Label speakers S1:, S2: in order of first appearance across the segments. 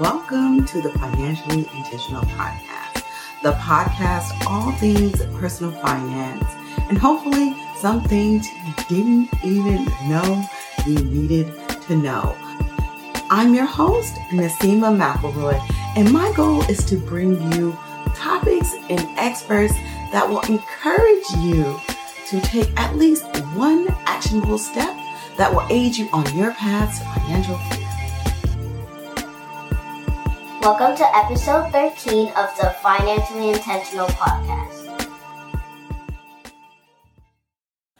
S1: welcome to the Financially Intentional Podcast, the podcast, all things personal finance, and hopefully some things you didn't even know you needed to know. I'm your host, Nasima McElroy, and my goal is to bring you topics and experts that will encourage you to take at least one actionable step that will aid you on your path to financial freedom.
S2: Welcome to episode 13 of the Financially Intentional Podcast.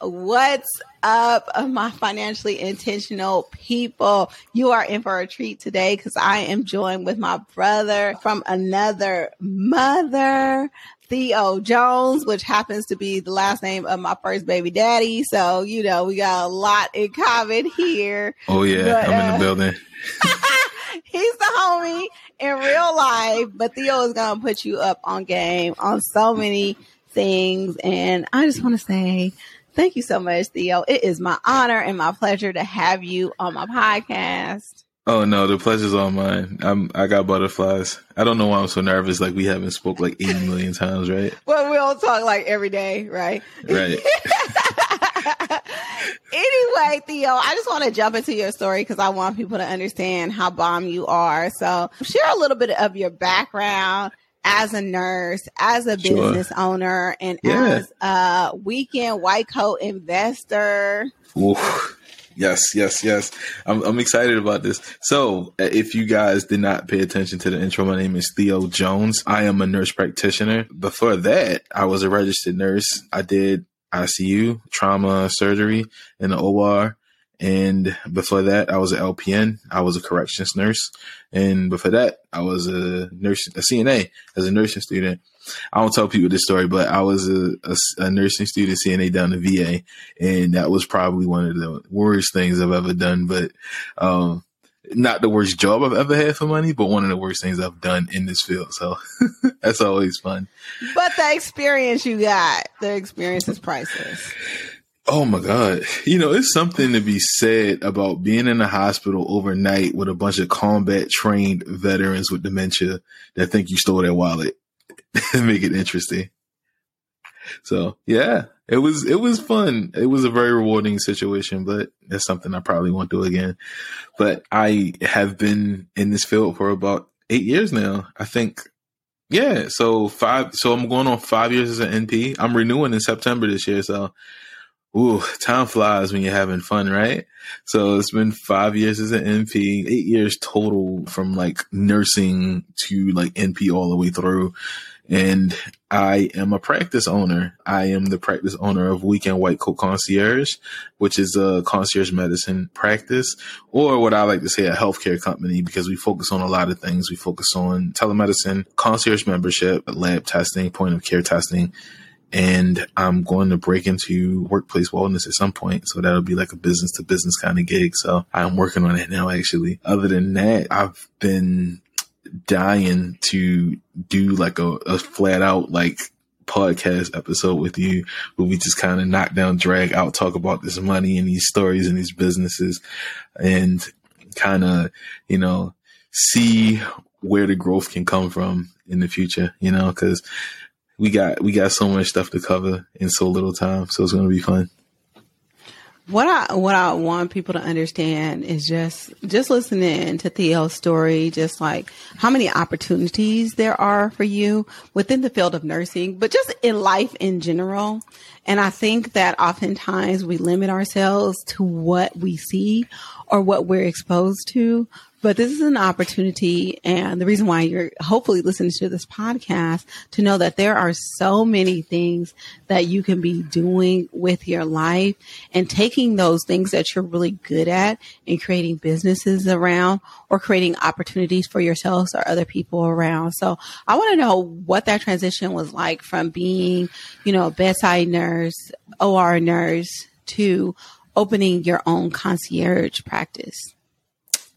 S3: What's up, my financially intentional people? You are in for a treat today because I am joined with my brother from another mother. Theo Jones, which happens to be the last name of my first baby daddy. So, you know, we got a lot in common here.
S4: Oh, yeah. But, I'm in the uh, building.
S3: he's the homie in real life, but Theo is gonna put you up on game on so many things. And I just want to say thank you so much, Theo. It is my honor and my pleasure to have you on my podcast.
S4: Oh no, the pleasure's all mine. I'm I got butterflies. I don't know why I'm so nervous. Like we haven't spoke like 80 million times, right?
S3: well, we all talk like every day, right?
S4: Right.
S3: anyway, Theo, I just want to jump into your story because I want people to understand how bomb you are. So share a little bit of your background as a nurse, as a business sure. owner, and yeah. as a weekend white coat investor.
S4: Oof. Yes, yes, yes. I'm, I'm excited about this. So, uh, if you guys did not pay attention to the intro, my name is Theo Jones. I am a nurse practitioner. Before that, I was a registered nurse. I did ICU, trauma surgery in the OR. And before that, I was an LPN. I was a corrections nurse. And before that, I was a nurse, a CNA as a nursing student. I don't tell people this story, but I was a, a, a nursing student CNA down the VA. And that was probably one of the worst things I've ever done. But, um, not the worst job I've ever had for money, but one of the worst things I've done in this field. So that's always fun.
S3: But the experience you got, the experience is priceless.
S4: Oh my God. You know, it's something to be said about being in a hospital overnight with a bunch of combat trained veterans with dementia that think you stole their wallet and make it interesting. So yeah, it was it was fun. It was a very rewarding situation, but that's something I probably won't do again. But I have been in this field for about eight years now. I think. Yeah, so five. So I'm going on five years as an NP. I'm renewing in September this year. So, ooh, time flies when you're having fun, right? So it's been five years as an NP, eight years total from like nursing to like NP all the way through and I am a practice owner. I am the practice owner of Weekend White Coat Concierge, which is a concierge medicine practice, or what I like to say a healthcare company, because we focus on a lot of things. We focus on telemedicine, concierge membership, lab testing, point of care testing, and I'm going to break into workplace wellness at some point. So that'll be like a business to business kind of gig. So I'm working on it now, actually. Other than that, I've been dying to do like a, a flat out like podcast episode with you where we just kind of knock down, drag out, talk about this money and these stories and these businesses and kind of, you know, see where the growth can come from in the future, you know, cause we got, we got so much stuff to cover in so little time. So it's going to be fun.
S3: What I what I want people to understand is just just listening to Theo's story, just like how many opportunities there are for you within the field of nursing, but just in life in general. And I think that oftentimes we limit ourselves to what we see or what we're exposed to but this is an opportunity and the reason why you're hopefully listening to this podcast to know that there are so many things that you can be doing with your life and taking those things that you're really good at and creating businesses around or creating opportunities for yourselves or other people around. So I want to know what that transition was like from being, you know, a bedside nurse, OR nurse to opening your own concierge practice.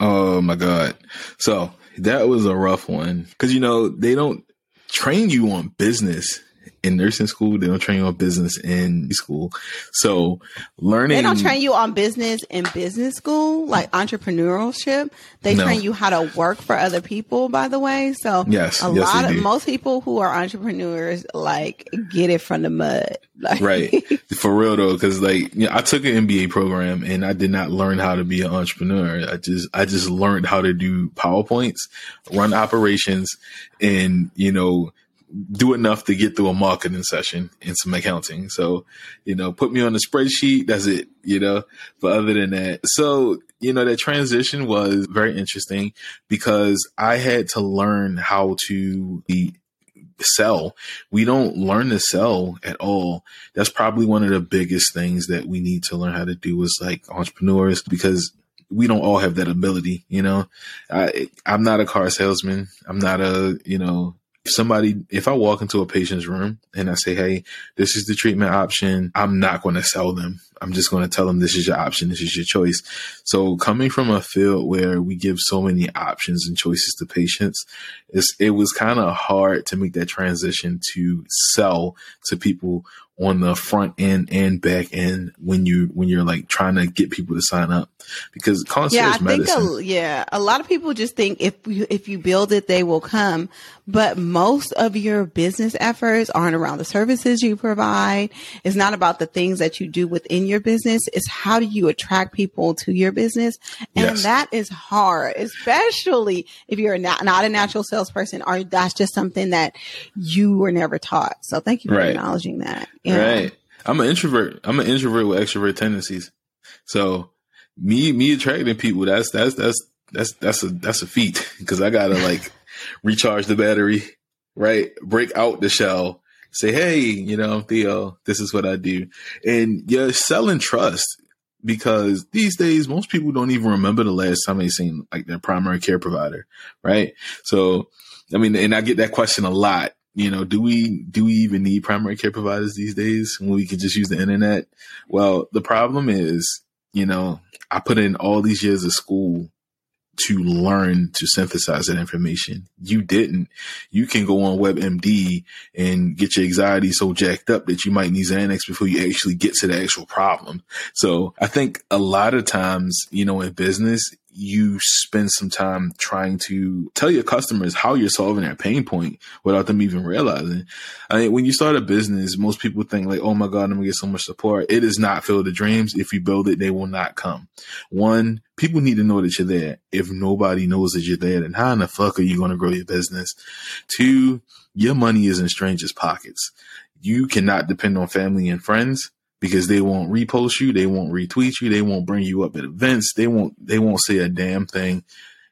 S4: Oh my God. So that was a rough one. Cause you know, they don't train you on business in nursing school. They don't train you on business in school. So learning.
S3: They don't train you on business in business school, like entrepreneurship. They
S4: No.
S3: train you how to work for other people, by the way. So
S4: Yes,
S3: a
S4: yes,
S3: lot of
S4: do.
S3: most people who are entrepreneurs like get it from the mud. Like,
S4: right for real though because like you know, i took an mba program and i did not learn how to be an entrepreneur i just i just learned how to do powerpoints run operations and you know do enough to get through a marketing session and some accounting. So you know put me on the spreadsheet. That's it you know. But other than that so you know that transition was very interesting because i had to learn how to be sell. We don't learn to sell at all. That's probably one of the biggest things that we need to learn how to do as like entrepreneurs because we don't all have that ability you know. I i'm not a car salesman. I'm not a you know if somebody if i walk into a patient's room and i say hey this is the treatment option i'm not going to sell them i'm just going to tell them this is your option this is your choice so coming from a field where we give so many options and choices to patients it's, it was kind of hard to make that transition to sell to people on the front end and back end when you when you're like trying to get people to sign up because concierge
S3: yeah, I think
S4: medicine
S3: a, yeah, a lot of people just think if you, if you build it, they will come. But most of your business efforts aren't around the services you provide. It's not about the things that you do within your business. It's how do you attract people to your business, and
S4: Yes.
S3: that is hard, especially if you're not not a natural salesperson or that's just something that you were never taught. So thank you for
S4: Right.
S3: acknowledging that. Yeah.
S4: Right. I'm an introvert. I'm an introvert with extrovert tendencies. So me me attracting people that's that's that's that's that's a that's a feat because I gotta like recharge the battery, right? Break out the shell. Say, hey, you know, I'm Theo. This is what I do, and you're selling trust because these days most people don't even remember the last time they seen like their primary care provider, right? So, I mean, and I get that question a lot. You know, do we do we even need primary care providers these days when we can just use the internet? Well, the problem is, you know, I put in all these years of school to learn to synthesize that information. You didn't. You can go on WebMD and get your anxiety so jacked up that you might need Xanax before you actually get to the actual problem. So I think a lot of times, you know, in business, you spend some time trying to tell your customers how you're solving their pain point without them even realizing. I mean, when you start a business, most people think like, oh my God, I'm gonna get so much support. It is not Field of Dreams. If you build it, they will not come. One, people need to know that you're there. If nobody knows that you're there, then how in the fuck are you gonna grow your business? Two, your money is in strangers' pockets. You cannot depend on family and friends because they won't repost you, they won't retweet you, they won't bring you up at events, they won't they won't say a damn thing,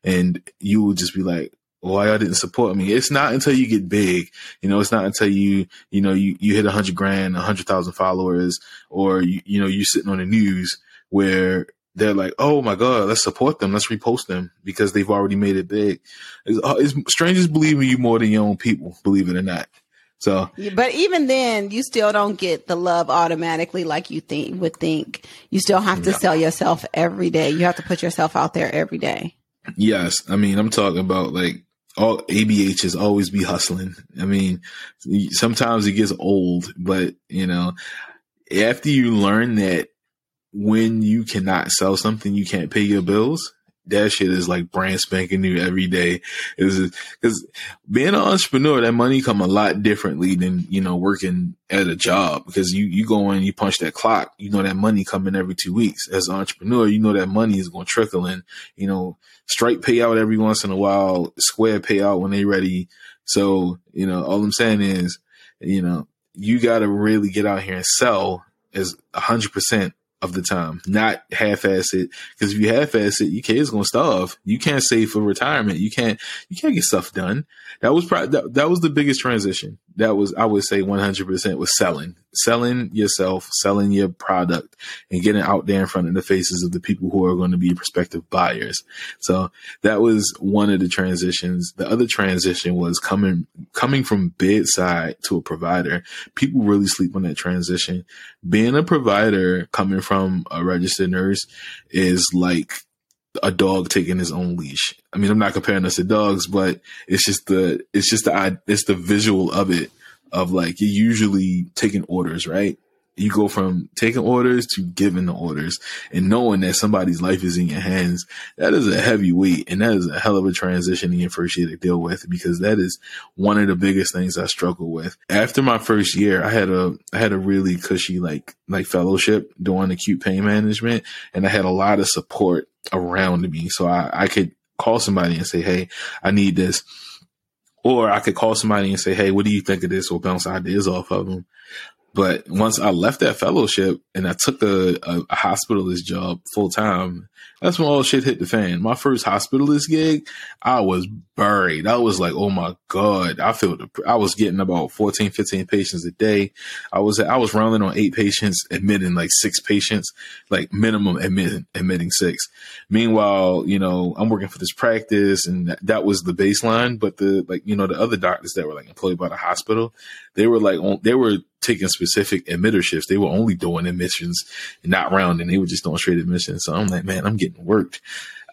S4: and you will just be like, "Why y'all didn't support me?" It's not until you get big, you know. It's not until you you know you you hit a hundred grand, a hundred thousand followers, or you you know you're sitting on the news where they're like, "Oh my god, let's support them, let's repost them because they've already made it big." It's, uh, it's, strangers believe in you more than your own people, believe it or not. So
S3: But even then, you still don't get the love automatically like you think would think. You still have to sell yourself every day. You have to put yourself out there every day.
S4: Yes, I mean I'm talking about like all ABHs always be hustling. I mean, sometimes it gets old, but you know, after you learn that when you cannot sell something, you can't pay your bills. That shit is like brand spanking new every day. Is because being an entrepreneur, that money come a lot differently than you know working at a job. Because you you go in, you punch that clock, you know that money coming every two weeks. As an entrepreneur, you know that money is going to trickle in. You know, Stripe payout every once in a while, Square payout when they ready. So you know, all I'm saying is, you know, you got to really get out here and sell as hundred percent of the time, not half-ass it. Because if you half-ass it, your kid's gonna starve. You can't save for retirement. You can't. You can't get stuff done. That was probably that, that was the biggest transition. That was I would say 100 percent was selling, selling yourself, selling your product, and getting out there in front of the faces of the people who are going to be prospective buyers. So that was one of the transitions. The other transition was coming coming from bedside to a provider. People really sleep on that transition. Being a provider coming from a registered nurse is like a dog taking his own leash. I mean, I'm not comparing us to dogs, but it's just the it's just the it's the visual of it. of like you're usually taking orders, right? You go from taking orders to giving the orders and knowing that somebody's life is in your hands. That is a heavy weight and that is a hell of a transition in your first year to deal with because that is one of the biggest things I struggle with. After my first year, I had a, I had a really cushy like, like fellowship doing acute pain management and I had a lot of support around me. So I, I could call somebody and say, Hey, I need this. Or I could call somebody and say, Hey, what do you think of this? Or bounce ideas off of them. But once I left that fellowship and I took a, a, a hospitalist job full time, that's when all shit hit the fan. My first hospitalist gig, I was buried. I was like, oh my God. I feel the, I was getting about 14, 15 patients a day. I was, I was rounding on eight patients, admitting like six patients, like minimum admitting, admitting six. Meanwhile, you know, I'm working for this practice and that, that was the baseline. But the, like, you know, the other doctors that were like employed by the hospital, they were like, they were taking specific admitter shifts. They were only doing admissions not rounding. They were just doing straight admissions. So I'm like, man, I'm getting worked.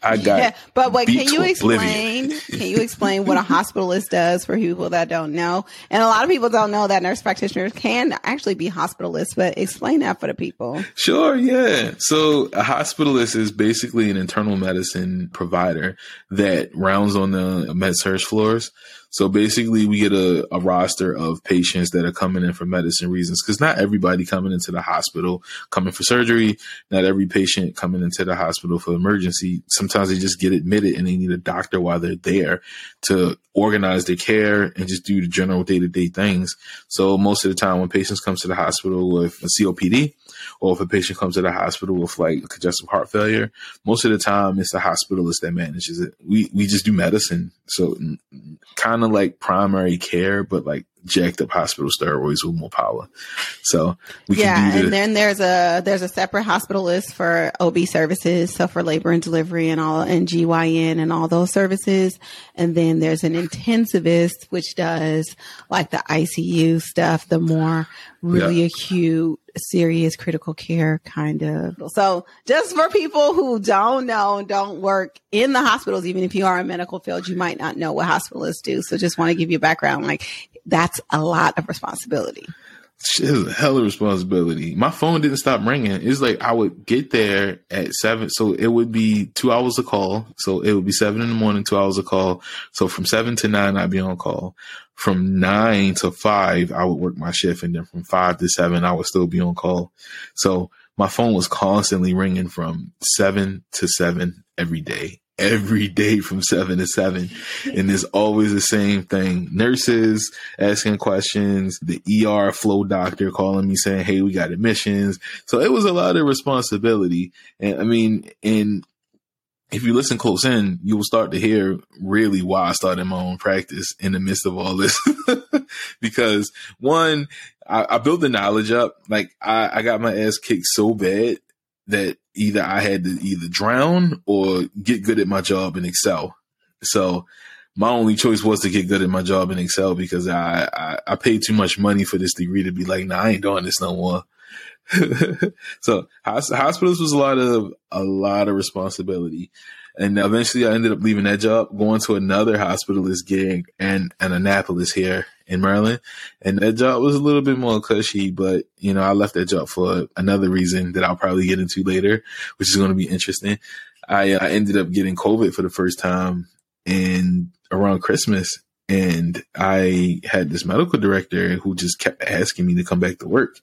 S4: I got. Yeah,
S3: but wait, can you explain? can you explain what a hospitalist does for people that don't know? And a lot of people don't know that nurse practitioners can actually be hospitalists. But explain that for the people.
S4: Sure. Yeah. So a hospitalist is basically an internal medicine provider that rounds on the med surg floors. So basically, we get a, a, roster of patients that are coming in for medicine reasons because not everybody coming into the hospital coming for surgery, not every patient coming into the hospital for emergency. Sometimes they just get admitted and they need a doctor while they're there to organize their care and just do the general day to day things. So most of the time, when patients come to the hospital with a COPD, or if a patient comes to the hospital with like congestive heart failure, most of the time it's the hospitalist that manages it. We we just do medicine, so kind of like primary care, but like jacked up hospital steroids with more power. So
S3: we yeah, the- and then there's a there's a separate hospitalist for OB services, so for labor and delivery and all and GYN and all those services, and then there's an intensivist which does like the ICU stuff, the more really yeah. acute serious critical care kind of. So just for people who don't know, don't work in the hospitals, even if you are in medical field, you might not know what hospitalists do. So just want to give you a background. Like that's a lot of responsibility.
S4: It's a hell of responsibility. My phone didn't stop ringing. It's like I would get there at seven, so it would be two hours a call. So it would be seven in the morning, two hours a call. So from seven to nine, I'd be on call. From nine to five, I would work my shift, and then from five to seven, I would still be on call. So my phone was constantly ringing from seven to seven every day every day from seven to seven. And it's always the same thing. Nurses asking questions, the ER flow doctor calling me saying, Hey, we got admissions. So it was a lot of responsibility. And I mean, and if you listen close in, you will start to hear really why I started my own practice in the midst of all this. because one, I, I, built the knowledge up. Like I, I got my ass kicked so bad that either I had to either drown or get good at my job and excel. So my only choice was to get good at my job and excel because I, I, I paid too much money for this degree to be like, nah, I ain't doing this no more. so hospitals was a lot of, a lot of responsibility. And eventually I ended up leaving that job, going to another hospitalist gig and an Annapolis here in Maryland. And that job was a little bit more cushy, but you know, I left that job for another reason that I'll probably get into later, which is going to be interesting. I, uh, I ended up getting COVID for the first time and around Christmas. And I had this medical director who just kept asking me to come back to work.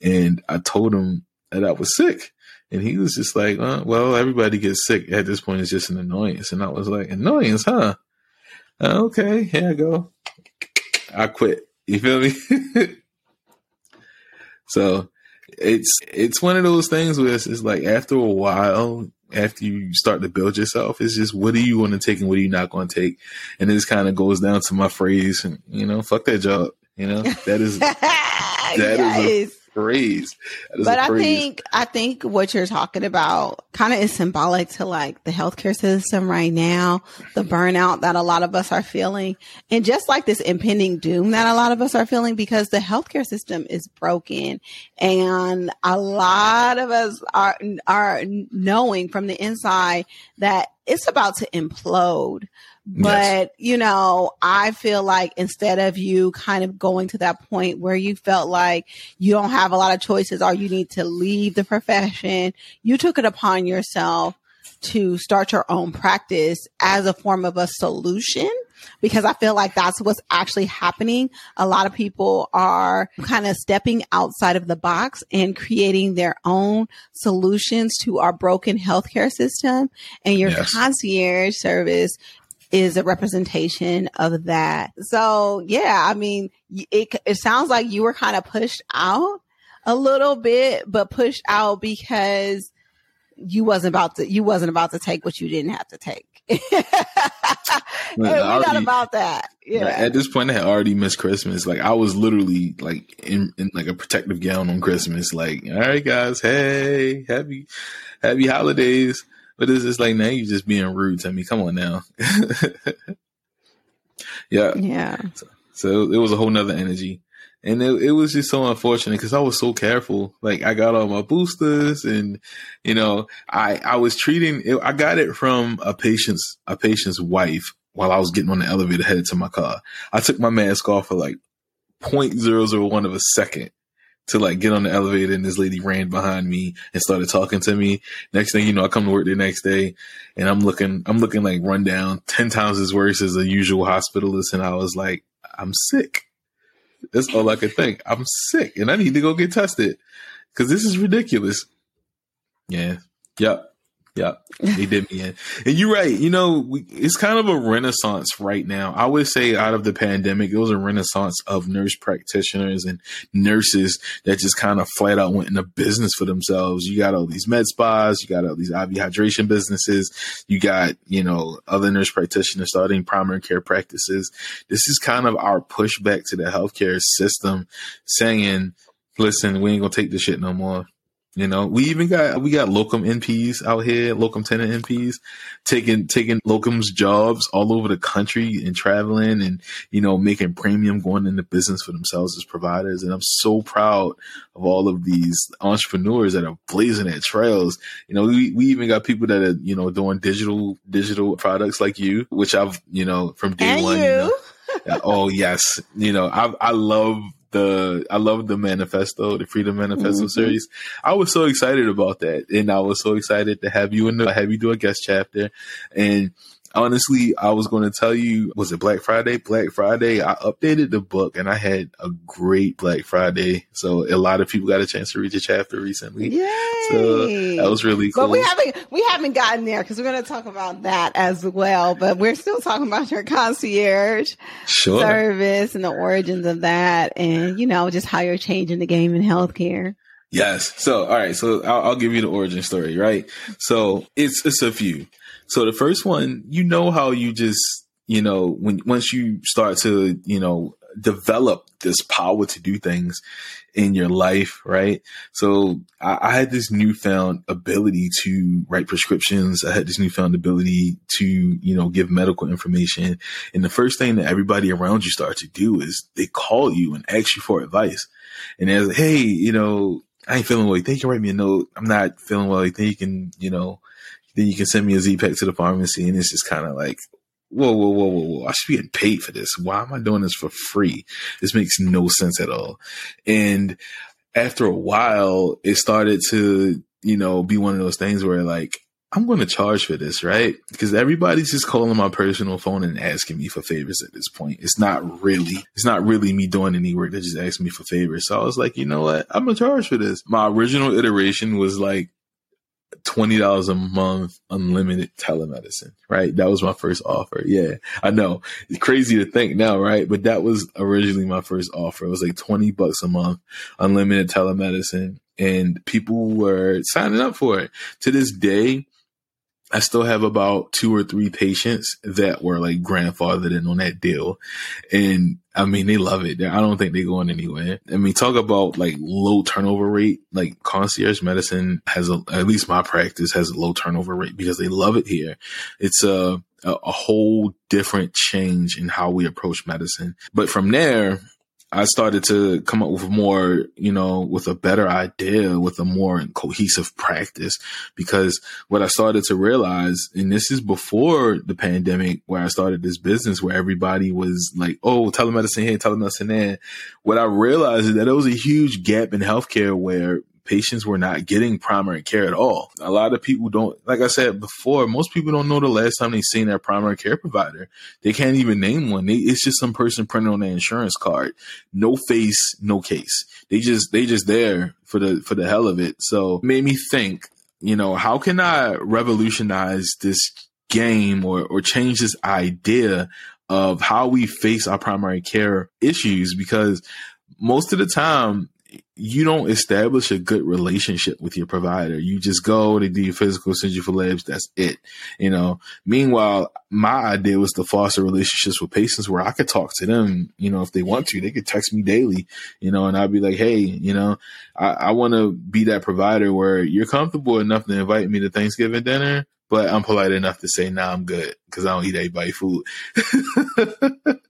S4: And I told him that I was sick. And he was just like, uh, well, everybody gets sick at this point. It's just an annoyance. And I was like, annoyance, huh? Uh, okay, here I go. I quit. You feel me? so it's it's one of those things where it's, it's, like after a while, after you start to build yourself, it's just what do you want to take and what are you not going to take, and this kind of goes down to my phrase, and you know, fuck that job. You know, that is that yes. is a phrase.
S3: But I think I think what you're talking about kind of is symbolic to like the healthcare system right now, the burnout that a lot of us are feeling, and just like this impending doom that a lot of us are feeling because the healthcare system is broken, and a lot of us are are knowing from the inside that it's about to implode But, yes. you know, I feel like instead of you kind of going to that point where you felt like you don't have a lot of choices or you need to leave the profession, you took it upon yourself to start your own practice as a form of a solution because I feel like that's what's actually happening. A lot of people are kind of stepping outside of the box and creating their own solutions to our broken healthcare system. And your yes. concierge service is a representation of that. So yeah, I mean, it, it sounds like you were kind of pushed out a little bit, but pushed out because you wasn't about to, you wasn't about to take what you didn't have to take. we're not about that. Yeah.
S4: At this point, I had already missed Christmas. Like I was literally like in, in like a protective gown on Christmas. Like, all right, guys, hey, happy, happy holidays. But it's just like now you're just being rude to me. Come on now. yeah.
S3: Yeah.
S4: So, so, it was a whole nother energy. And it, it was just so unfortunate because I was so careful. Like I got all my boosters and, you know, I, I was treating it. I got it from a patient's, a patient's wife while I was getting on the elevator headed to my car. I took my mask off for like 0.001 of a second to like get on the elevator and this lady ran behind me and started talking to me. Next thing you know, I come to work the next day and I'm looking, I'm looking like run down 10 times as worse as a usual hospitalist. And I was like, I'm sick. That's all I could think. I'm sick and I need to go get tested because this is ridiculous. Yeah. Yep. Yep, they did me in. And you're right. You know, we, it's kind of a renaissance right now. I would say out of the pandemic, it was a renaissance of nurse practitioners and nurses that just kind of flat out went into business for themselves. You got all these med spas, you got all these IV hydration businesses, you got, you know, other nurse practitioners starting primary care practices. This is kind of our pushback to the healthcare system saying, listen, we ain't gonna take this shit no more. You know, we even got we got locum NPs out here, locum tenens NPs, taking taking locums jobs all over the country and traveling and you know making premium, going into business for themselves as providers. And I'm so proud of all of these entrepreneurs that are blazing their trails. You know, we we even got people that are you know doing digital digital products like you, which I've you know from day
S3: and
S4: one.
S3: You. You
S4: know, oh yes, you know I I love the I love the manifesto, the Freedom Manifesto mm-hmm. series. I was so excited about that, and I was so excited to have you in the have you do a guest chapter, and honestly, I was going to tell you, was it Black Friday? Black Friday, I updated the book and I had a great Black Friday. So a lot of people got a chance to read the chapter recently.
S3: Yay.
S4: So that was really cool.
S3: But we haven't, we haven't gotten there because we're going to talk about that as well. But we're still talking about your concierge
S4: sure.
S3: service and the origins of that and, you know, just how you're changing the game in healthcare.
S4: Yes. So, all right. So I'll, I'll, give you the origin story, right? So it's, it's a few. So the first one, you know how you just, you know, when once you start to, you know, develop this power to do things in your life, right? So I, I, had this newfound ability to write prescriptions. I had this newfound ability to, you know, give medical information. And the first thing that everybody around you start to do is they call you and ask you for advice. And they're like, hey, you know, I ain't feeling well. You think you can write me a note? I'm not feeling well. You think you can, you know, then you can send me a Z-Pack to the pharmacy. And it's just kind of like, whoa, whoa, whoa, whoa, whoa. I should be getting paid for this. Why am I doing this for free? This makes no sense at all. And after a while, it started to, you know, be one of those things where like, I'm going to charge for this, right? Because everybody's just calling my personal phone and asking me for favors at this point. It's not really, it's not really me doing any work. They're just asking me for favors. So I was like, you know what? I'm going to charge for this. My original iteration was like twenty dollars a month, unlimited telemedicine. Right, that was my first offer. Yeah, I know it's crazy to think now, right? But that was originally my first offer. It was like twenty bucks a month, unlimited telemedicine, and people were signing up for it. To this day, I still have about two or three patients that were like grandfathered in on that deal. And I mean, they love it. I don't think they're going anywhere. I mean, talk about like low turnover rate. Like concierge medicine has a, at least my practice has a low turnover rate because they love it here. It's a, a, a whole different change in how we approach medicine. But from there, I started to come up with more, you know, with a better idea, with a more cohesive practice. Because what I started to realize, and this is before the pandemic, where I started this business where everybody was like, oh, telemedicine here, telemedicine there. What I realized is that there was a huge gap in healthcare where patients were not getting primary care at all. A lot of people don't, like I said before, most people don't know the last time they've seen their primary care provider. They can't even name one. They, it's just some person printed on their insurance card. No face, no case. They just, they just there for the, for the hell of it. So made me think, you know, how can I revolutionize this game or, or change this idea of how we face our primary care issues? Because most of the time, you don't establish a good relationship with your provider. You just go, they do your physical, send you for labs. That's it. You know, meanwhile, my idea was to foster relationships with patients where I could talk to them, you know, if they want to, they could text me daily, you know, and I'd be like, Hey, you know, I, I want to be that provider where you're comfortable enough to invite me to Thanksgiving dinner, but I'm polite enough to say, nah, I'm good because I don't eat everybody food.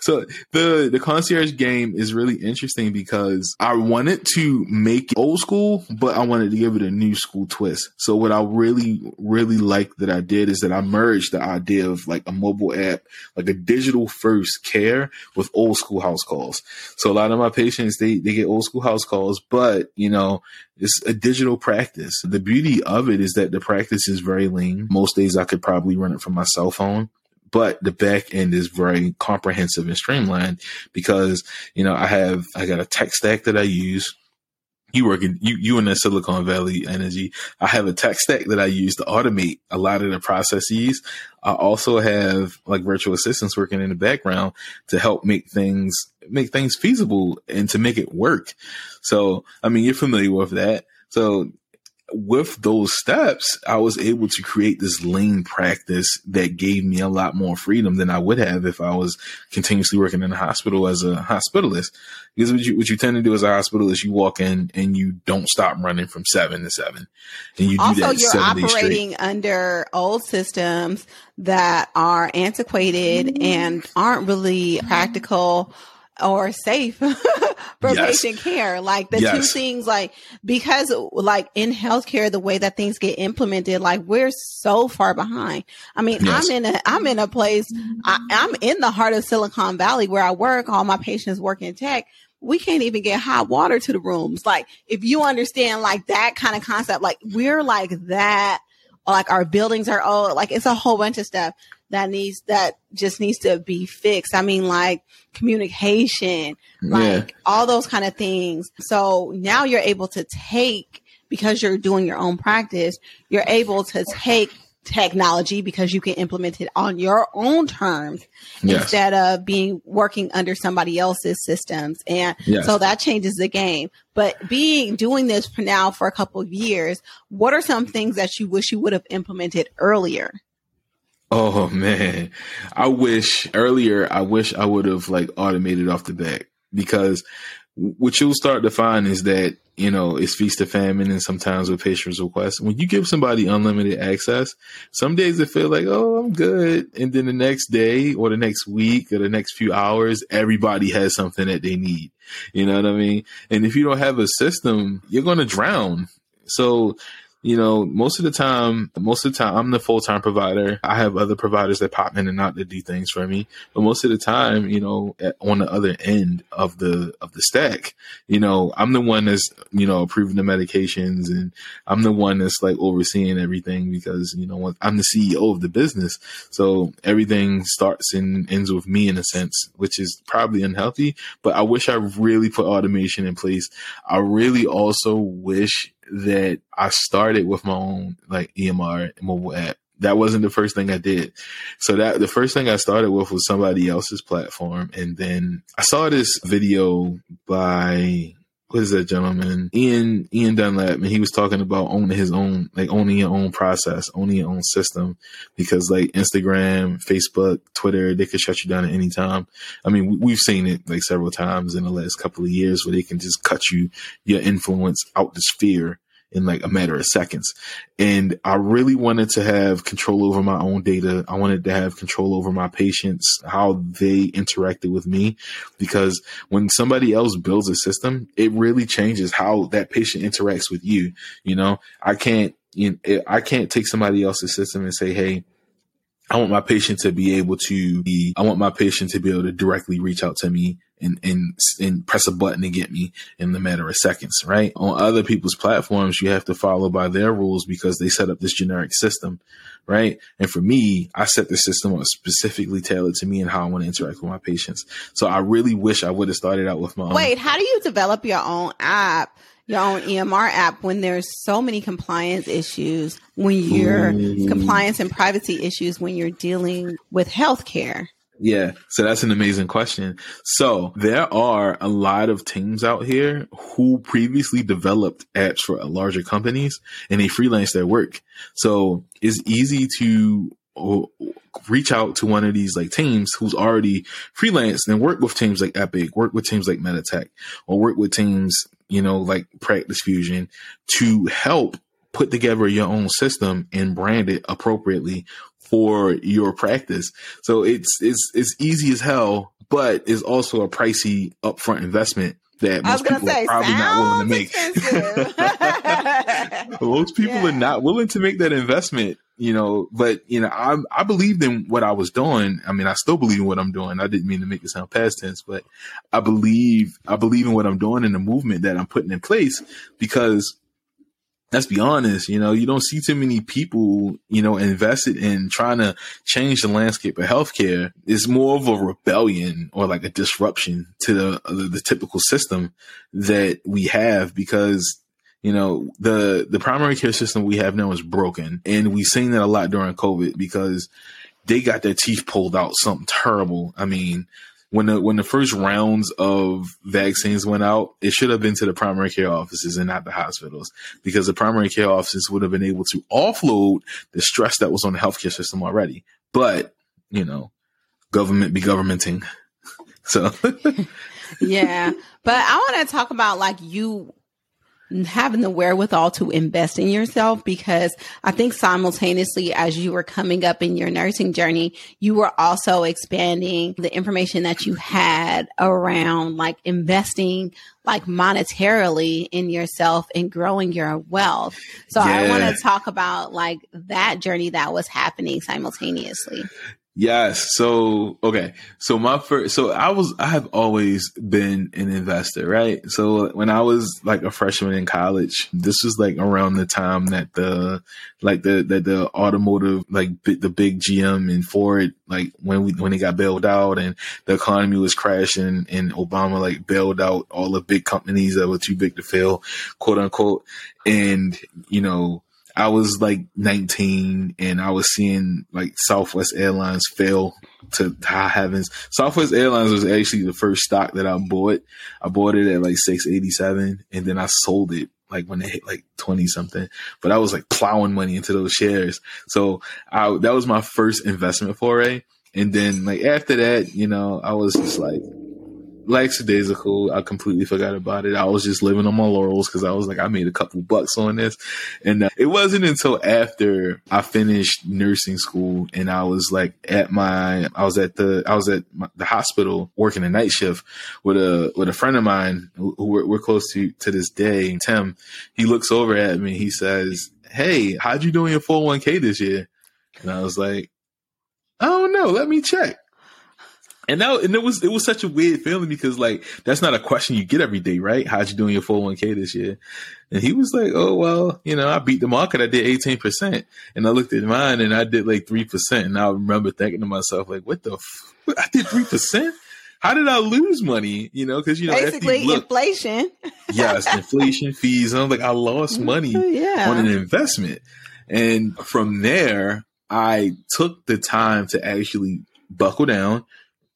S4: So the the concierge game is really interesting because I wanted to make it old school, but I wanted to give it a new school twist. So what I really really like that I did is that I merged the idea of like a mobile app, like a digital first care with old school house calls. So a lot of my patients they they get old school house calls, but you know it's a digital practice. The beauty of it is that the practice is very lean. Most days I could probably run it from my cell phone but the back end is very comprehensive and streamlined because you know I have I got a tech stack that I use. You work in you you in the Silicon Valley energy. I have a tech stack that I use to automate a lot of the processes. I also have like virtual assistants working in the background to help make things make things feasible and to make it work. So I mean you're familiar with that. So with those steps, I was able to create this lean practice that gave me a lot more freedom than I would have if I was continuously working in a hospital as a hospitalist. Because what you, what you tend to do as a hospitalist, you walk in and you don't stop running from seven to seven. And you do
S3: also,
S4: that
S3: you're operating under old systems that are antiquated mm-hmm. and aren't really practical or safe for yes. patient care. Like the yes. two things, like, because like in healthcare, the way that things get implemented, like we're so far behind. I mean, yes. I'm in a, I'm in a place, I, I'm in the heart of Silicon Valley where I work. All my patients work in tech. We can't even get hot water to the rooms. Like, if you understand like that kind of concept, like we're like that, like our buildings are old, like it's a whole bunch of stuff that needs that just needs to be fixed. I mean, like communication, like yeah. all those kind of things. So now you're able to take because you're doing your own practice, you're able to take technology because you can implement it on your own terms yes. instead of being working under somebody else's systems. And yes. so that changes the game. But being doing this for now for a couple of years, what are some things that you wish you would have implemented earlier?
S4: Oh man, I wish earlier. I wish I would have like automated off the back because what you'll start to find is that you know it's feast or famine, and sometimes with patients' requests, when you give somebody unlimited access, some days they feel like oh I'm good, and then the next day or the next week or the next few hours, everybody has something that they need. You know what I mean? And if you don't have a system, you're to drown. So you know, most of the time, most of the time, I'm the full time provider. I have other providers that pop in and out to do things for me. But most of the time, you know, at, on the other end of the of the stack, you know, I'm the one that's you know approving the medications, and I'm the one that's like overseeing everything because you know I'm the CEO of the business. So everything starts and ends with me in a sense, which is probably unhealthy. But I wish I really put automation in place. I really also wish that I started with my own like EMR mobile app. That wasn't the first thing I did. So that the first thing I started with was somebody else's platform. And then I saw this video by what is that gentleman? Ian Ian Dunlap, and he was talking about owning his own, like owning your own process, owning your own system, because like Instagram, Facebook, Twitter, they could shut you down at any time. I mean, we've seen it like several times in the last couple of years where they can just cut you your influence out the sphere in like a matter of seconds. And I really wanted to have control over my own data. I wanted to have control over my patients, how they interacted with me. Because when somebody else builds a system, it really changes how that patient interacts with you. You know, I can't, you know, I can't take somebody else's system and say, Hey, I want my patient to be able to be, I want my patient to be able to directly reach out to me and, and, and press a button to get me in the matter of seconds, right? On other people's platforms, you have to follow by their rules because they set up this generic system, right? And for me, I set the system up specifically tailored to me and how I want to interact with my patients. So I really wish I would have started out with my
S3: own. Wait, how do you develop your own app? your own EMR app when there's so many compliance issues, when you're Ooh. compliance and privacy issues when you're dealing with healthcare?
S4: Yeah, so that's an amazing question. So there are a lot of teams out here who previously developed apps for larger companies and they freelance their work. So it's easy to reach out to one of these like teams who's already freelance and work with teams like Epic, work with teams like Meditech, or work with teams, you know, like Practice Fusion to help put together your own system and brand it appropriately for your practice. So it's it's it's easy as hell, but it's also a pricey upfront investment that most people say, are probably not willing to make. most people yeah. are not willing to make that investment, you know, but you know, I I believed in what I was doing. I mean, I still believe in what I'm doing. I didn't mean to make it sound past tense, but I believe I believe in what I'm doing in the movement that I'm putting in place because let's be honest, you know, you don't see too many people, you know, invested in trying to change the landscape of healthcare. It's more of a rebellion or like a disruption to the, the, the typical system that we have because you know, the, the primary care system we have now is broken. And we've seen that a lot during COVID because they got their teeth pulled out something terrible. I mean, when the when the first rounds of vaccines went out, it should have been to the primary care offices and not the hospitals because the primary care offices would have been able to offload the stress that was on the healthcare system already. But you know, government be governmenting, so.
S3: yeah, but I want to talk about like you having the wherewithal to invest in yourself because I think simultaneously as you were coming up in your nursing journey, you were also expanding the information that you had around like investing like monetarily in yourself and growing your wealth. So yeah. I want to talk about like that journey that was happening simultaneously.
S4: Yes. So, okay. So my first, so I was, I have always been an investor, right? So when I was like a freshman in college, this was like around the time that the, like the, that the automotive, like the big GM and Ford, like when we, when they got bailed out and the economy was crashing and Obama like bailed out all the big companies that were too big to fail, quote unquote. And, you know, I was like 19 and I was seeing like Southwest Airlines fail to high heavens. Southwest Airlines was actually the first stock that I bought. I bought it at like 687 and then I sold it like when they hit like 20 something, but I was like plowing money into those shares. So I, that was my first investment foray. And then like after that, you know, I was just like, lackadaisical. I completely forgot about it. I was just living on my laurels because I was like, I made a couple bucks on this. And uh, it wasn't until after I finished nursing school and I was like at my, I was at the, I was at my, the hospital working a night shift with a, with a friend of mine who, who we're, we're close to, to this day, Tim. He looks over at me. He says, Hey, how'd you do in your 401k this year? And I was like, I don't know. Let me check. And now, and it was it was such a weird feeling because like that's not a question you get every day, right? How'd you doing your 401k this year? And he was like, "Oh well, you know, I beat the market. I did eighteen percent." And I looked at mine, and I did like three percent. And I remember thinking to myself, like, "What the? F- I did three percent." How did I lose money? You know, because you know,
S3: basically
S4: look,
S3: inflation.
S4: yes, inflation fees. I'm like, I lost mm-hmm, money yeah. on an investment, and from there, I took the time to actually buckle down,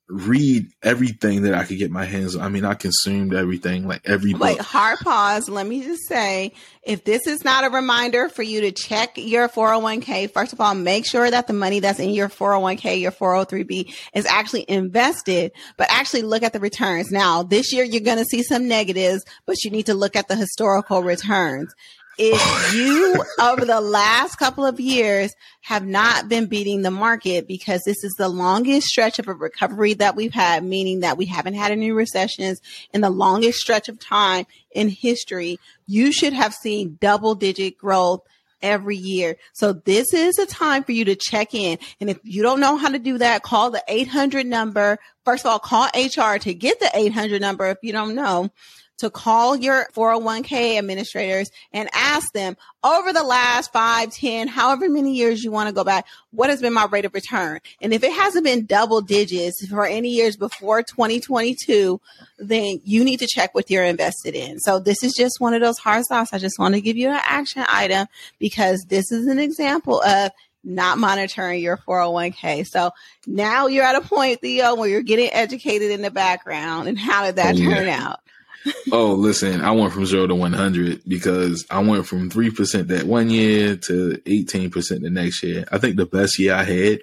S4: read everything that I could get my hands on. I mean, I consumed everything, like every book.
S3: Wait, hard pause. Let me just say, if this is not a reminder for you to check your 401k, first of all, make sure that the money that's in your 401k, your 403b is actually invested, but actually look at the returns. Now, this year you're going to see some negatives, but you need to look at the historical returns if oh, you over the last couple of years have not been beating the market because this is the longest stretch of a recovery that we've had, meaning that we haven't had any recessions in the longest stretch of time in history, you should have seen double digit growth every year. So this is a time for you to check in. And if you don't know how to do that, call the 800 number. First of all, call HR to get the 800 number if you don't know to call your 401k administrators and ask them over the last five, ten, however many years you want to go back, what has been my rate of return? And if it hasn't been double digits for any years before 2022, then you need to check what you're invested in. So this is just one of those hard stops. I just want to give you an action item because this is an example of not monitoring your 401k. So now you're at a point, Theo, where you're getting educated in the background. And how did that oh, turn out?
S4: Oh, listen, I went from zero to 100 because I went from 3% that one year to 18% the next year. I think the best year I had,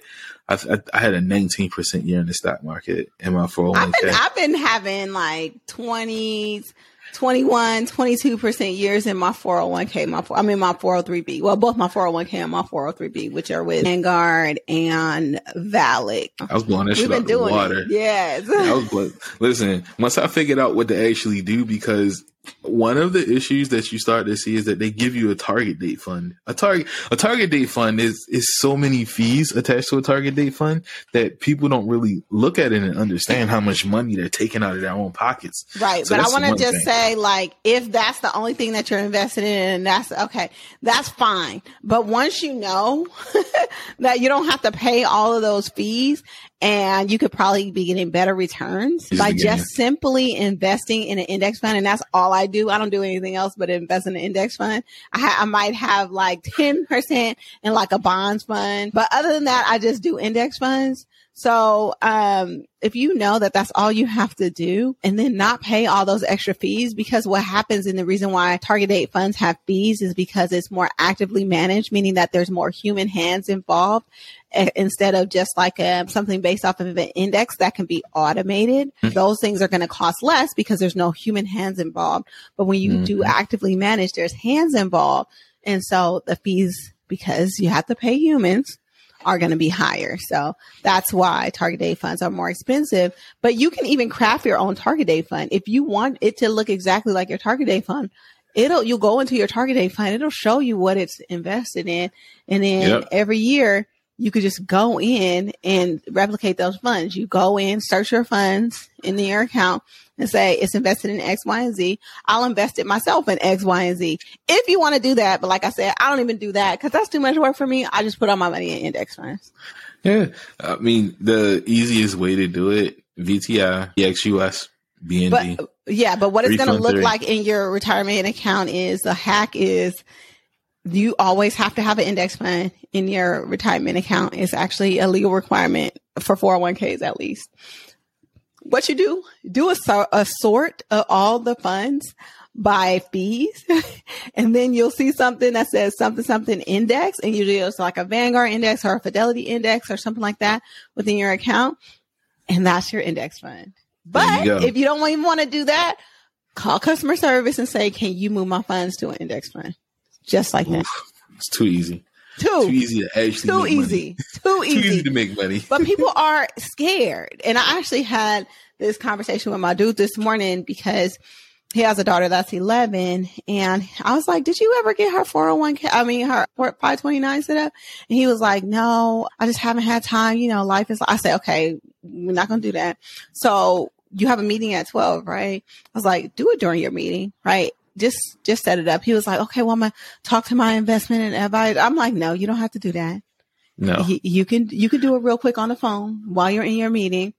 S4: I, I, I had a 19% year in the stock market in my 401k.
S3: I've been, oh I've been having like 20s, 21, 22% years in my 401k, my, I mean, my 403b. Well, both my 401k and my 403b, which are with Vanguard and VALIC.
S4: I was blowing that We've shit out the water.
S3: It. Yes. I
S4: was, listen, once I figured out what to actually do, because one of the issues that you start to see is that they give you a target date fund. A target a target date fund is is so many fees attached to a target date fund that people don't really look at it and understand how much money they're taking out of their own pockets.
S3: Right. So but I want to just thing. say like if that's the only thing that you're invested in and that's okay, that's fine. But once you know that you don't have to pay all of those fees and you could probably be getting better returns just by just simply investing in an index fund. And that's all I do. I don't do anything else but invest in an index fund. I, ha- I might have like 10% in like a bonds fund, but other than that, I just do index funds. So, um, if you know that that's all you have to do and then not pay all those extra fees, because what happens and the reason why target date funds have fees is because it's more actively managed, meaning that there's more human hands involved instead of just like a, um, something based off of an index that can be automated. Mm-hmm. Those things are going to cost less because there's no human hands involved. But when you mm-hmm. do actively manage, there's hands involved. And so the fees, because you have to pay humans, are going to be higher. So that's why target date funds are more expensive. But you can even craft your own target date fund. If you want it to look exactly like your target date fund, it'll you'll go into your target date fund. It'll show you what it's invested in, and then yep. every year you could just go in and replicate those funds. You go in, search your funds in your account and say it's invested in X, Y, and Z. I'll invest it myself in X, Y, and Z. If you want to do that, but like I said, I don't even do that because that's too much work for me. I just put all my money in index funds.
S4: Yeah. I mean, the easiest way to do it, VTI, EXUS, BND.
S3: But, yeah, but what it's going to look like in your retirement account is the hack is you always have to have an index fund in your retirement account. It's actually a legal requirement for 401ks at least. What you do, do a, a sort of all the funds by fees. and then you'll see something that says something, something index. And usually it's like a Vanguard index or a Fidelity index or something like that within your account. And that's your index fund. But you if you don't even want to do that, call customer service and say, can you move my funds to an index fund? Just like that.
S4: It's too easy.
S3: Too,
S4: too easy to actually
S3: too easy. Too easy.
S4: too easy to make money.
S3: but people are scared. And I actually had this conversation with my dude this morning because he has a daughter that's 11 and I was like, did you ever get her 401k? I mean, her 529 set up? And he was like, no, I just haven't had time. You know, life is, I said, okay, we're not going to do that. So you have a meeting at 12, right? I was like, do it during your meeting, right? Just just set it up. He was like, okay, well, I'm gonna talk to my investment and advise. I'm like, no, you don't have to do that.
S4: No,
S3: he, you can you can do it real quick on the phone while you're in your meeting.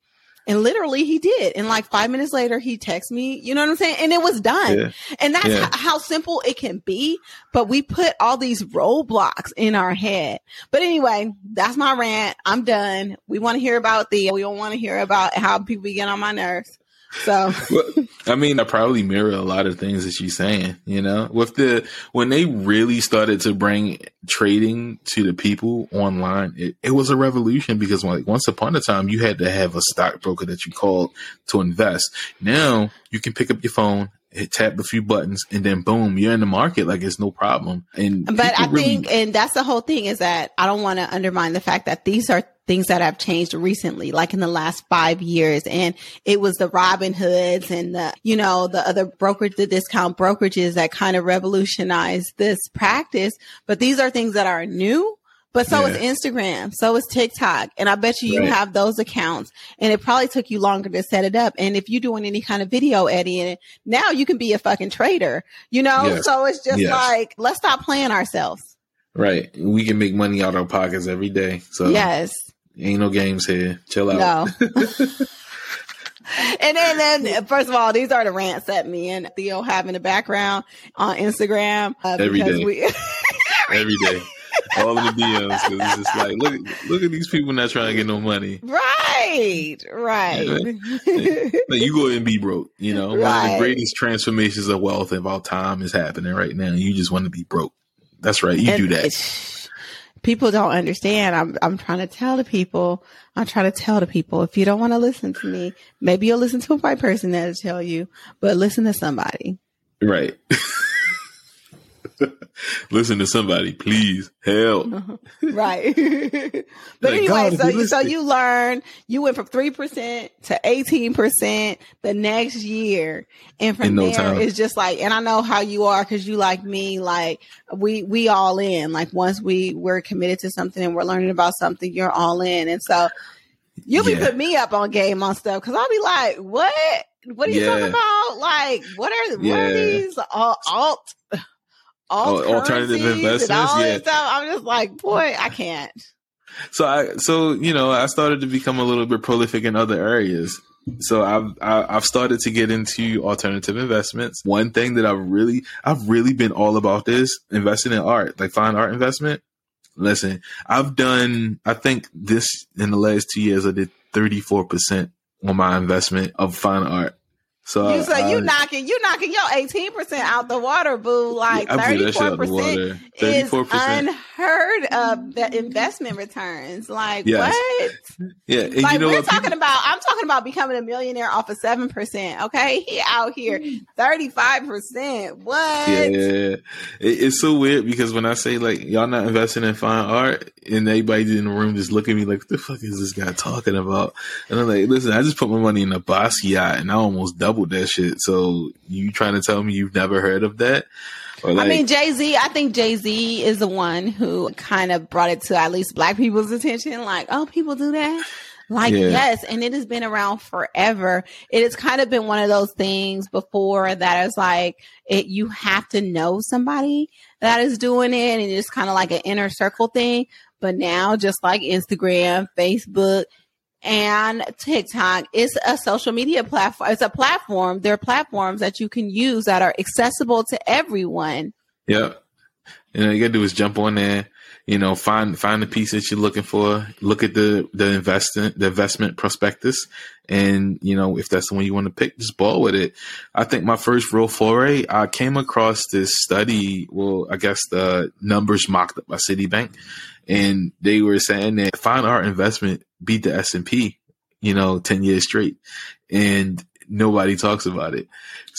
S3: And literally he did. And like five minutes later, he texted me, you know what I'm saying? And it was done. Yeah. And that's yeah. h- how simple it can be. But we put all these roadblocks in our head. But anyway, that's my rant. I'm done. We want to hear about the, we don't want to hear about how people get on my nerves. So,
S4: well, I mean, I probably mirror a lot of things that she's saying. You know, with the when they really started to bring trading to the people online, it, it was a revolution because like once upon a time you had to have a stockbroker that you called to invest. Now you can pick up your phone hit, tap a few buttons, and then boom, you're in the market like it's no problem. And
S3: But I
S4: really-
S3: think, and that's the whole thing is that I don't want to undermine the fact that these are things that have changed recently, like in the last five years. And it was the Robin Hoods and the, you know, the other brokerage, the discount brokerages that kind of revolutionized this practice. But these are things that are new. But so is Instagram, so is TikTok. And I bet you you have those accounts. And it probably took you longer to set it up. And if you're doing any kind of video editing, now you can be a fucking trader, you know?
S4: Yes.
S3: So it's just
S4: Yes.
S3: like, let's stop playing ourselves.
S4: right, we can make money out of our pockets every day. So
S3: Yes.
S4: ain't no games here. Chill out.
S3: No. and then, then, first of all, these are the rants that me and Theo have in the background on Instagram. Uh,
S4: Every day.
S3: we,
S4: every day. All in the DMs because it's just like look look at these people not trying to get no money.
S3: right, right.
S4: You go and be broke. You know, one of the greatest transformations of wealth of all time is happening right now. You just want to be broke. That's right. You
S3: And
S4: do that.
S3: People don't understand. I'm I'm trying to tell the people. I'm trying to tell the people. If you don't want to listen to me, maybe you'll listen to a white person that'll tell you. But listen to somebody.
S4: Right. Listen to somebody, please. Help.
S3: right. but
S4: Like,
S3: anyway,
S4: God,
S3: so
S4: you
S3: so you learn you went from three percent to eighteen percent the next year, and from
S4: In no
S3: there
S4: time.
S3: it's just like, and I know how you are because you like me, like we we all in. Like once we we're committed to something and we're learning about something, you're all in, and so you'll be
S4: Yeah.
S3: putting me up on game on stuff because I'll be like, what? What are you talking about? Like, what are what
S4: Yeah.
S3: are these alt? Alt
S4: Oh, alternative investments?
S3: all
S4: Yeah.
S3: stuff. I'm just like, boy, I can't.
S4: So I, so you know, I started to become a little bit prolific in other areas. So I've I- I've started to get into alternative investments. One thing that I've really I've really been all about this investing in art, like fine art investment. Listen, I've done I think this in the last two years I did thirty four percent on my investment of fine art. So
S3: You say you knocking you knocking your eighteen percent out the water, boo. Like thirty four percent is unheard of. The investment returns, like
S4: Yes.
S3: what?
S4: Yeah, and
S3: Like
S4: you know
S3: we're talking
S4: People-
S3: about. I'm talking about becoming a millionaire off of seven percent. Okay, he out here thirty five percent. What?
S4: Yeah, it, it's so weird because when I say like y'all not investing in fine art, and everybody in the room just look at me like, "What the fuck is this guy talking about?" And I'm like, "Listen, I just put my money in a Basquiat, and I almost doubled that shit." So you trying to tell me you've never heard of that? Like,
S3: I mean, Jay Z. I think Jay Z is the one who kind of brought it to at least Black people's attention. Like, oh, people do that. Like,
S4: Yeah.
S3: yes, and it has been around forever. It has kind of been one of those things before that is like it. You have to know somebody that is doing it, and it's kind of like an inner circle thing. But now, just like Instagram, Facebook, and TikTok is a social media platform. It's a platform. There are platforms that you can use that are accessible to everyone.
S4: Yep. And all you gotta do is jump on there. You know, find find the piece that you're looking for. Look at the the investment the investment prospectus, and you know if that's the one you want to pick, just ball with it. I think my first real foray, I came across this study. Well, I guess the numbers mocked up by Citibank, and they were saying that fine art investment beat the S and P, you know, ten years straight, and nobody talks about it.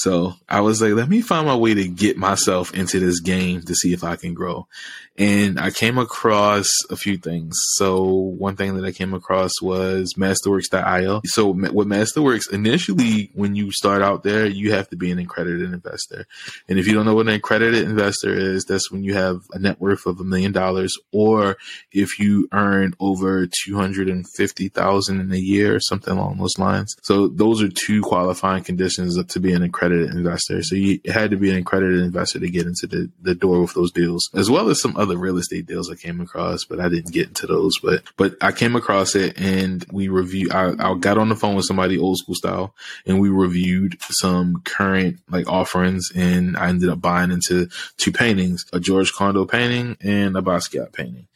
S4: So I was like, let me find my way to get myself into this game to see if I can grow. And I came across a few things. So one thing that I came across was masterworks.io. So with Masterworks, initially when you start out there, you have to be an accredited investor. And if you don't know what an accredited investor is, that's when you have a net worth of a million dollars or if you earn over 250,000 in a year or something along those lines. So those are two qualifying conditions to be an accredited investor. So you had to be an accredited investor to get into the, the door with those deals, as well as some other real estate deals I came across, but I didn't get into those. But but I came across it and we review. I, I got on the phone with somebody old school style, and we reviewed some current like offerings, and I ended up buying into two paintings: a George Condo painting and a Basquiat painting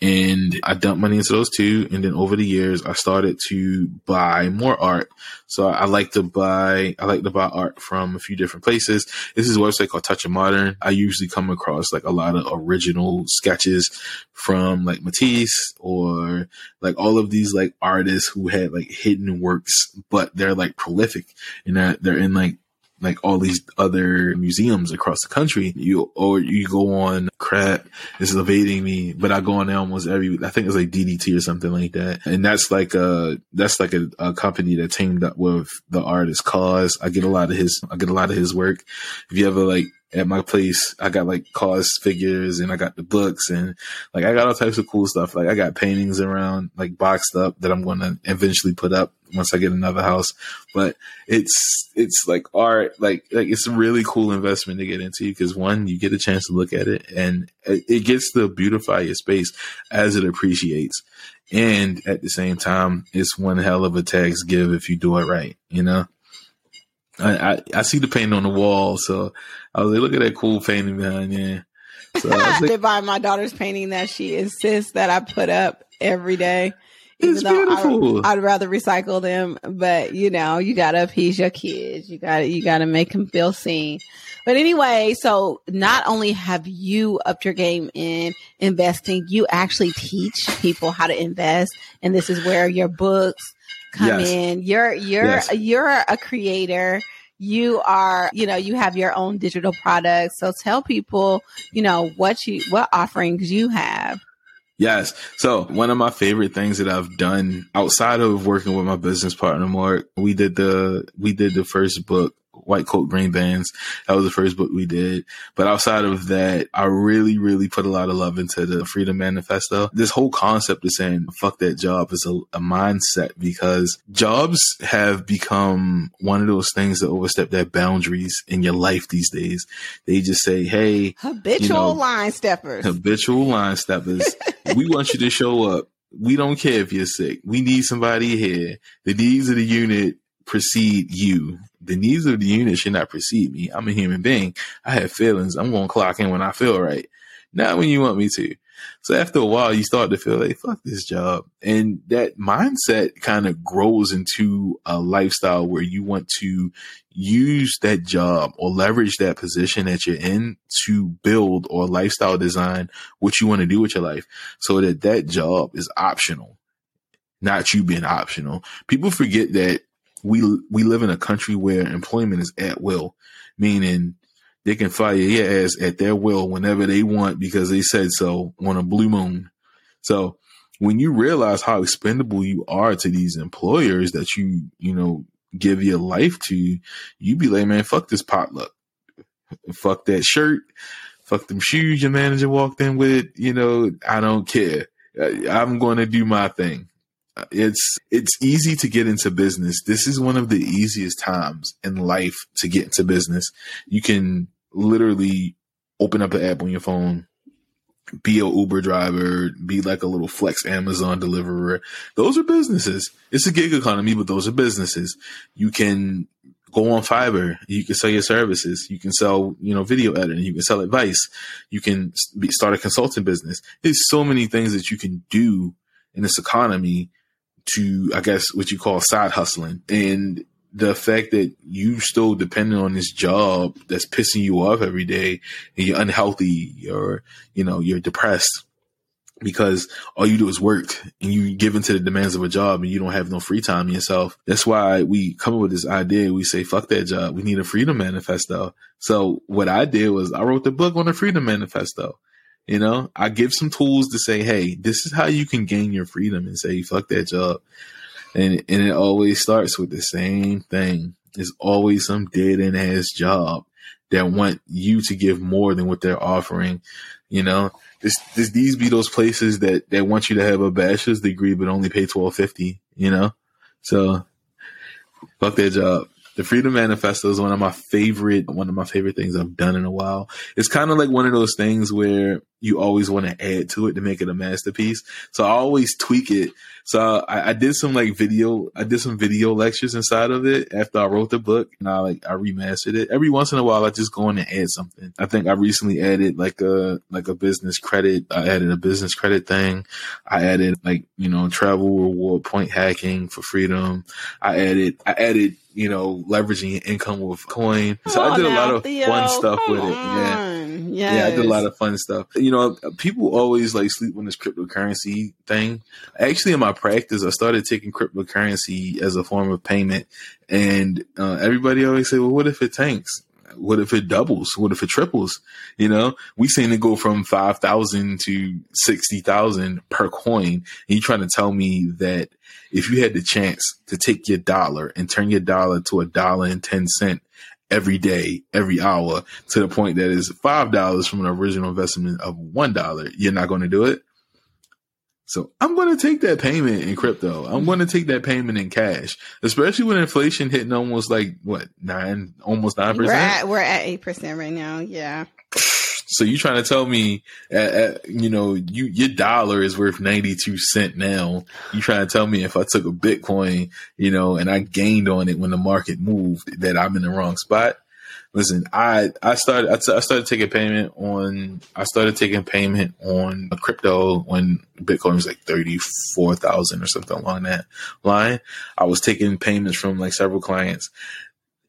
S4: and I dumped money into those two. And then over the years, I started to buy more art. So I like to buy, I like to buy art from a few different places. This is a website called Touch of Modern. I usually come across like a lot of original sketches from like Matisse or like all of these like artists who had like hidden works, but they're like prolific and they're, they're in like like all these other museums across the country. You or you go on crap. This is evading me, but I go on there almost every. I think it's like DDT or something like that, and that's like a that's like a, a company that teamed up with the artist KAWS. I get a lot of his. I get a lot of his work. If you ever like at my place, I got like KAWS figures and I got the books and like I got all types of cool stuff. Like I got paintings around like boxed up that I'm going to eventually put up once I get another house. But it's, it's like art, like, like it's a really cool investment to get into because one, you get a chance to look at it and it, it gets to beautify your space as it appreciates. And at the same time, it's one hell of a tax give if you do it right, you know? I, I, I see the painting on the wall, so I was like, look at that cool painting behind there. So I
S3: like, by my daughter's painting that she insists that I put up every day.
S4: It's beautiful.
S3: I, would rather recycle them, but you know, you gotta appease your kids. You gotta, you gotta make them feel seen. But anyway, so not only have you upped your game in investing, you actually teach people how to invest. And this is where your books come yes. in. You're, you're, yes. you're a creator you are, you know, you have your own digital products. So tell people, you know, what you, what offerings you have.
S4: Yes. So one of my favorite things that I've done outside of working with my business partner, Mark, we did the, we did the first book White Coat Green Bands. That was the first book we did. But outside of that, I really, really put a lot of love into the Freedom Manifesto. This whole concept of saying fuck that job is a, a mindset because jobs have become one of those things that overstep their boundaries in your life these days. They just say, hey,
S3: habitual you know, line steppers,
S4: habitual line steppers. we want you to show up. We don't care if you're sick. We need somebody here. The needs of the unit precede you. The needs of the unit should not precede me. I'm a human being. I have feelings. I'm going to clock in when I feel right, not when you want me to. So after a while, you start to feel like, fuck this job. And that mindset kind of grows into a lifestyle where you want to use that job or leverage that position that you're in to build or lifestyle design what you want to do with your life so that that job is optional, not you being optional. People forget that we we live in a country where employment is at will, meaning they can fire your ass at their will whenever they want because they said so on a blue moon. So when you realize how expendable you are to these employers that you you know give your life to, you be like, man, fuck this potluck, fuck that shirt, fuck them shoes your manager walked in with. You know, I don't care. I'm going to do my thing it's it's easy to get into business. This is one of the easiest times in life to get into business. You can literally open up an app on your phone, be a Uber driver, be like a little flex Amazon deliverer. Those are businesses. It's a gig economy, but those are businesses. You can go on Fiverr. You can sell your services. You can sell, you know, video editing. You can sell advice. You can be, start a consulting business. There's so many things that you can do in this economy to, I guess, what you call side hustling. And the fact that you still dependent on this job that's pissing you off every day and you're unhealthy or, you know, you're depressed because all you do is work and you give into the demands of a job and you don't have no free time yourself. That's why we come up with this idea. We say, fuck that job. We need a freedom manifesto. So what I did was I wrote the book on the freedom manifesto. You know, I give some tools to say, hey, this is how you can gain your freedom and say, fuck that job. And, and it always starts with the same thing. It's always some dead end ass job that want you to give more than what they're offering. You know, this, this, these be those places that, that want you to have a bachelor's degree, but only pay twelve fifty, you know? So fuck that job. The Freedom Manifesto is one of my favorite, one of my favorite things I've done in a while. It's kind of like one of those things where you always want to add to it to make it a masterpiece. So I always tweak it. So I, I, did some like video, I did some video lectures inside of it after I wrote the book and I like, I remastered it. Every once in a while, I just go in and add something. I think I recently added like a, like a business credit. I added a business credit thing. I added like, you know, travel reward point hacking for freedom. I added, I added you know, leveraging income with coin. So I did a lot of
S3: Theo,
S4: fun stuff with it.
S3: come
S4: Yeah.
S3: on.
S4: Yeah, I did a lot of fun stuff. You know, people always like sleep on this cryptocurrency thing. Actually, in my practice, I started taking cryptocurrency as a form of payment, and uh, everybody always say, "Well, what if it tanks? What if it doubles? What if it triples?" You know, we seen it go from five thousand to sixty thousand per coin. And you trying to tell me that if you had the chance to take your dollar and turn your dollar to a dollar and ten cent every day, every hour, to the point that is five dollars from an original investment of one dollar, you're not going to do it. So I'm going to take that payment in crypto. I'm going to mm-hmm. take that payment in cash, especially with inflation hitting almost like what nine, almost nine percent.
S3: we're at eight percent right now. Yeah.
S4: So you trying to tell me, at, at, you know, you your dollar is worth ninety two cent now. You trying to tell me if I took a Bitcoin, you know, and I gained on it when the market moved, that I'm in the wrong spot? Listen, I I started I, t- I started taking payment on I started taking payment on crypto when Bitcoin was like thirty four thousand or something along that line. I was taking payments from like several clients.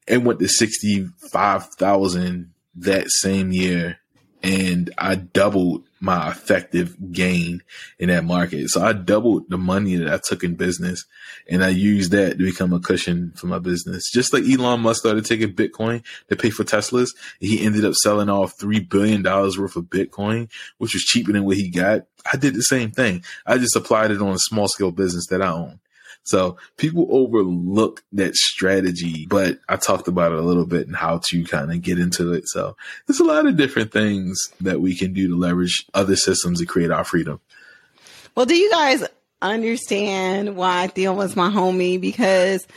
S4: and went to sixty five thousand that same year and I doubled my effective gain in that market. So I doubled the money that I took in business and I used that to become a cushion for my business. Just like Elon Musk started taking Bitcoin to pay for Teslas, he ended up selling off $3 billion worth of Bitcoin, which was cheaper than what he got. I did the same thing. I just applied it on a small scale business that I own. So people overlook that strategy, but I talked about it a little bit and how to kind of get into it. So there's a lot of different things that we can do to leverage other systems to create our freedom.
S3: Well, do you guys understand why Theo was my homie? Because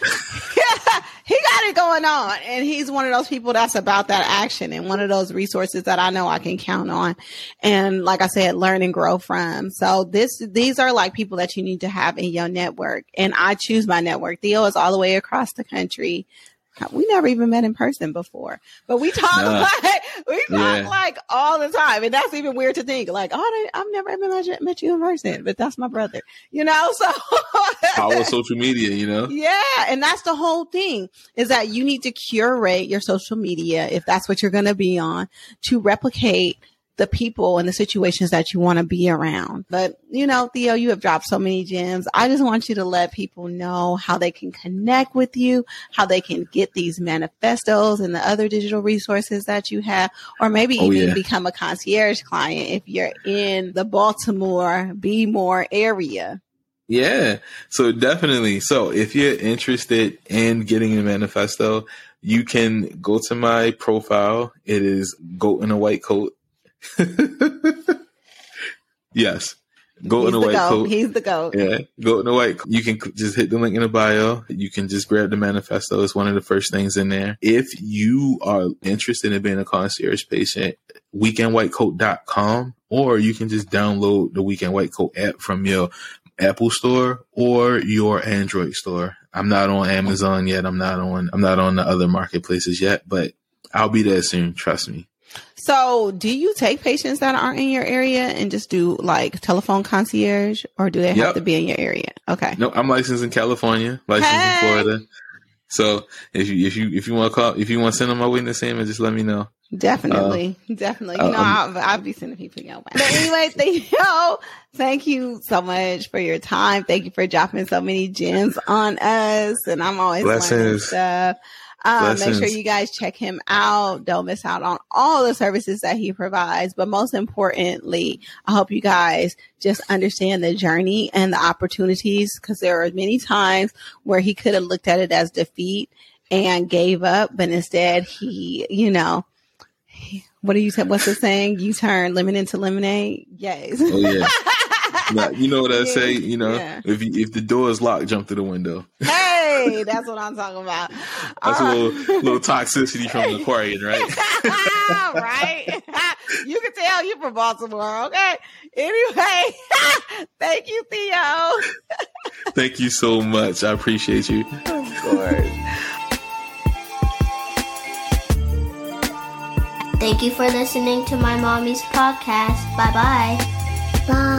S3: got it going on and he's one of those people that's about that action and one of those resources that I know I can count on. And like I said, learn and grow from. So this, these are like people that you need to have in your network. And I choose my network. Theo is all the way across the country. We never even met in person before, but we talk like we talk
S4: Yeah.
S3: like all the time, and that's even weird to think. Like, oh, I've never even met, you in person, but that's my brother, you know. So
S4: Power social media, you know?
S3: yeah, and that's the whole thing is that you need to curate your social media if that's what you're going to be on to replicate the people and the situations that you want to be around. But you know, Theo, you have dropped so many gems. I just want you to let people know how they can connect with you, how they can get these manifestos and the other digital resources that you have, or maybe
S4: Oh,
S3: even
S4: yeah.
S3: become a concierge client if you're in the Baltimore, Be More area.
S4: Yeah. So definitely. So if you're interested in getting a manifesto, you can go to my profile. It is goat in a white coat. yes. Goat
S3: He's
S4: in
S3: the
S4: white
S3: goat.
S4: coat.
S3: He's the goat.
S4: Yeah, go in the white. You can just hit the link in the bio. You can just grab the manifesto. It's one of the first things in there. If you are interested in being a concierge patient, weekendwhitecoat.com, or you can just download the Weekend White Coat app from your Apple store or your Android store. I'm not on Amazon yet. I'm not on, I'm not on the other marketplaces yet, but I'll be there soon. Trust me.
S3: So, do you take patients that aren't in your area and just do like telephone concierge, or do they have
S4: Yep.
S3: to be in your area? Okay.
S4: No, I'm licensed in California, licensed
S3: Hey.
S4: in Florida. So if you if you if you want to call if you want to send them my witness statement, just let me know.
S3: Definitely, definitely. You
S4: uh,
S3: know,
S4: um,
S3: I'll, I'll be sending people your way. But anyway, thank you, thank you so much for your time. Thank you for dropping so many gems on us, and I'm always learning
S4: Blessings.
S3: stuff. Um, make sure you guys check him out. Don't miss out on all the services that he provides. But most importantly, I hope you guys just understand the journey and the opportunities because there are many times where he could have looked at it as defeat and gave up, but instead he, you know, what do you say? What's the saying? You turn lemon into lemonade. Yes.
S4: Oh yeah, Now, you know what I say. You know,
S3: Yeah.
S4: if you, if the door is locked, jump through the window.
S3: hey, that's what I'm talking about.
S4: That's a
S3: Uh,
S4: little little toxicity from the Aquarian, right?
S3: right? you can tell you're from Baltimore, okay? Anyway, thank you, Theo.
S4: Thank you so much. I appreciate you.
S3: Of course.
S2: Thank you for listening to my mommy's podcast. Bye bye bye.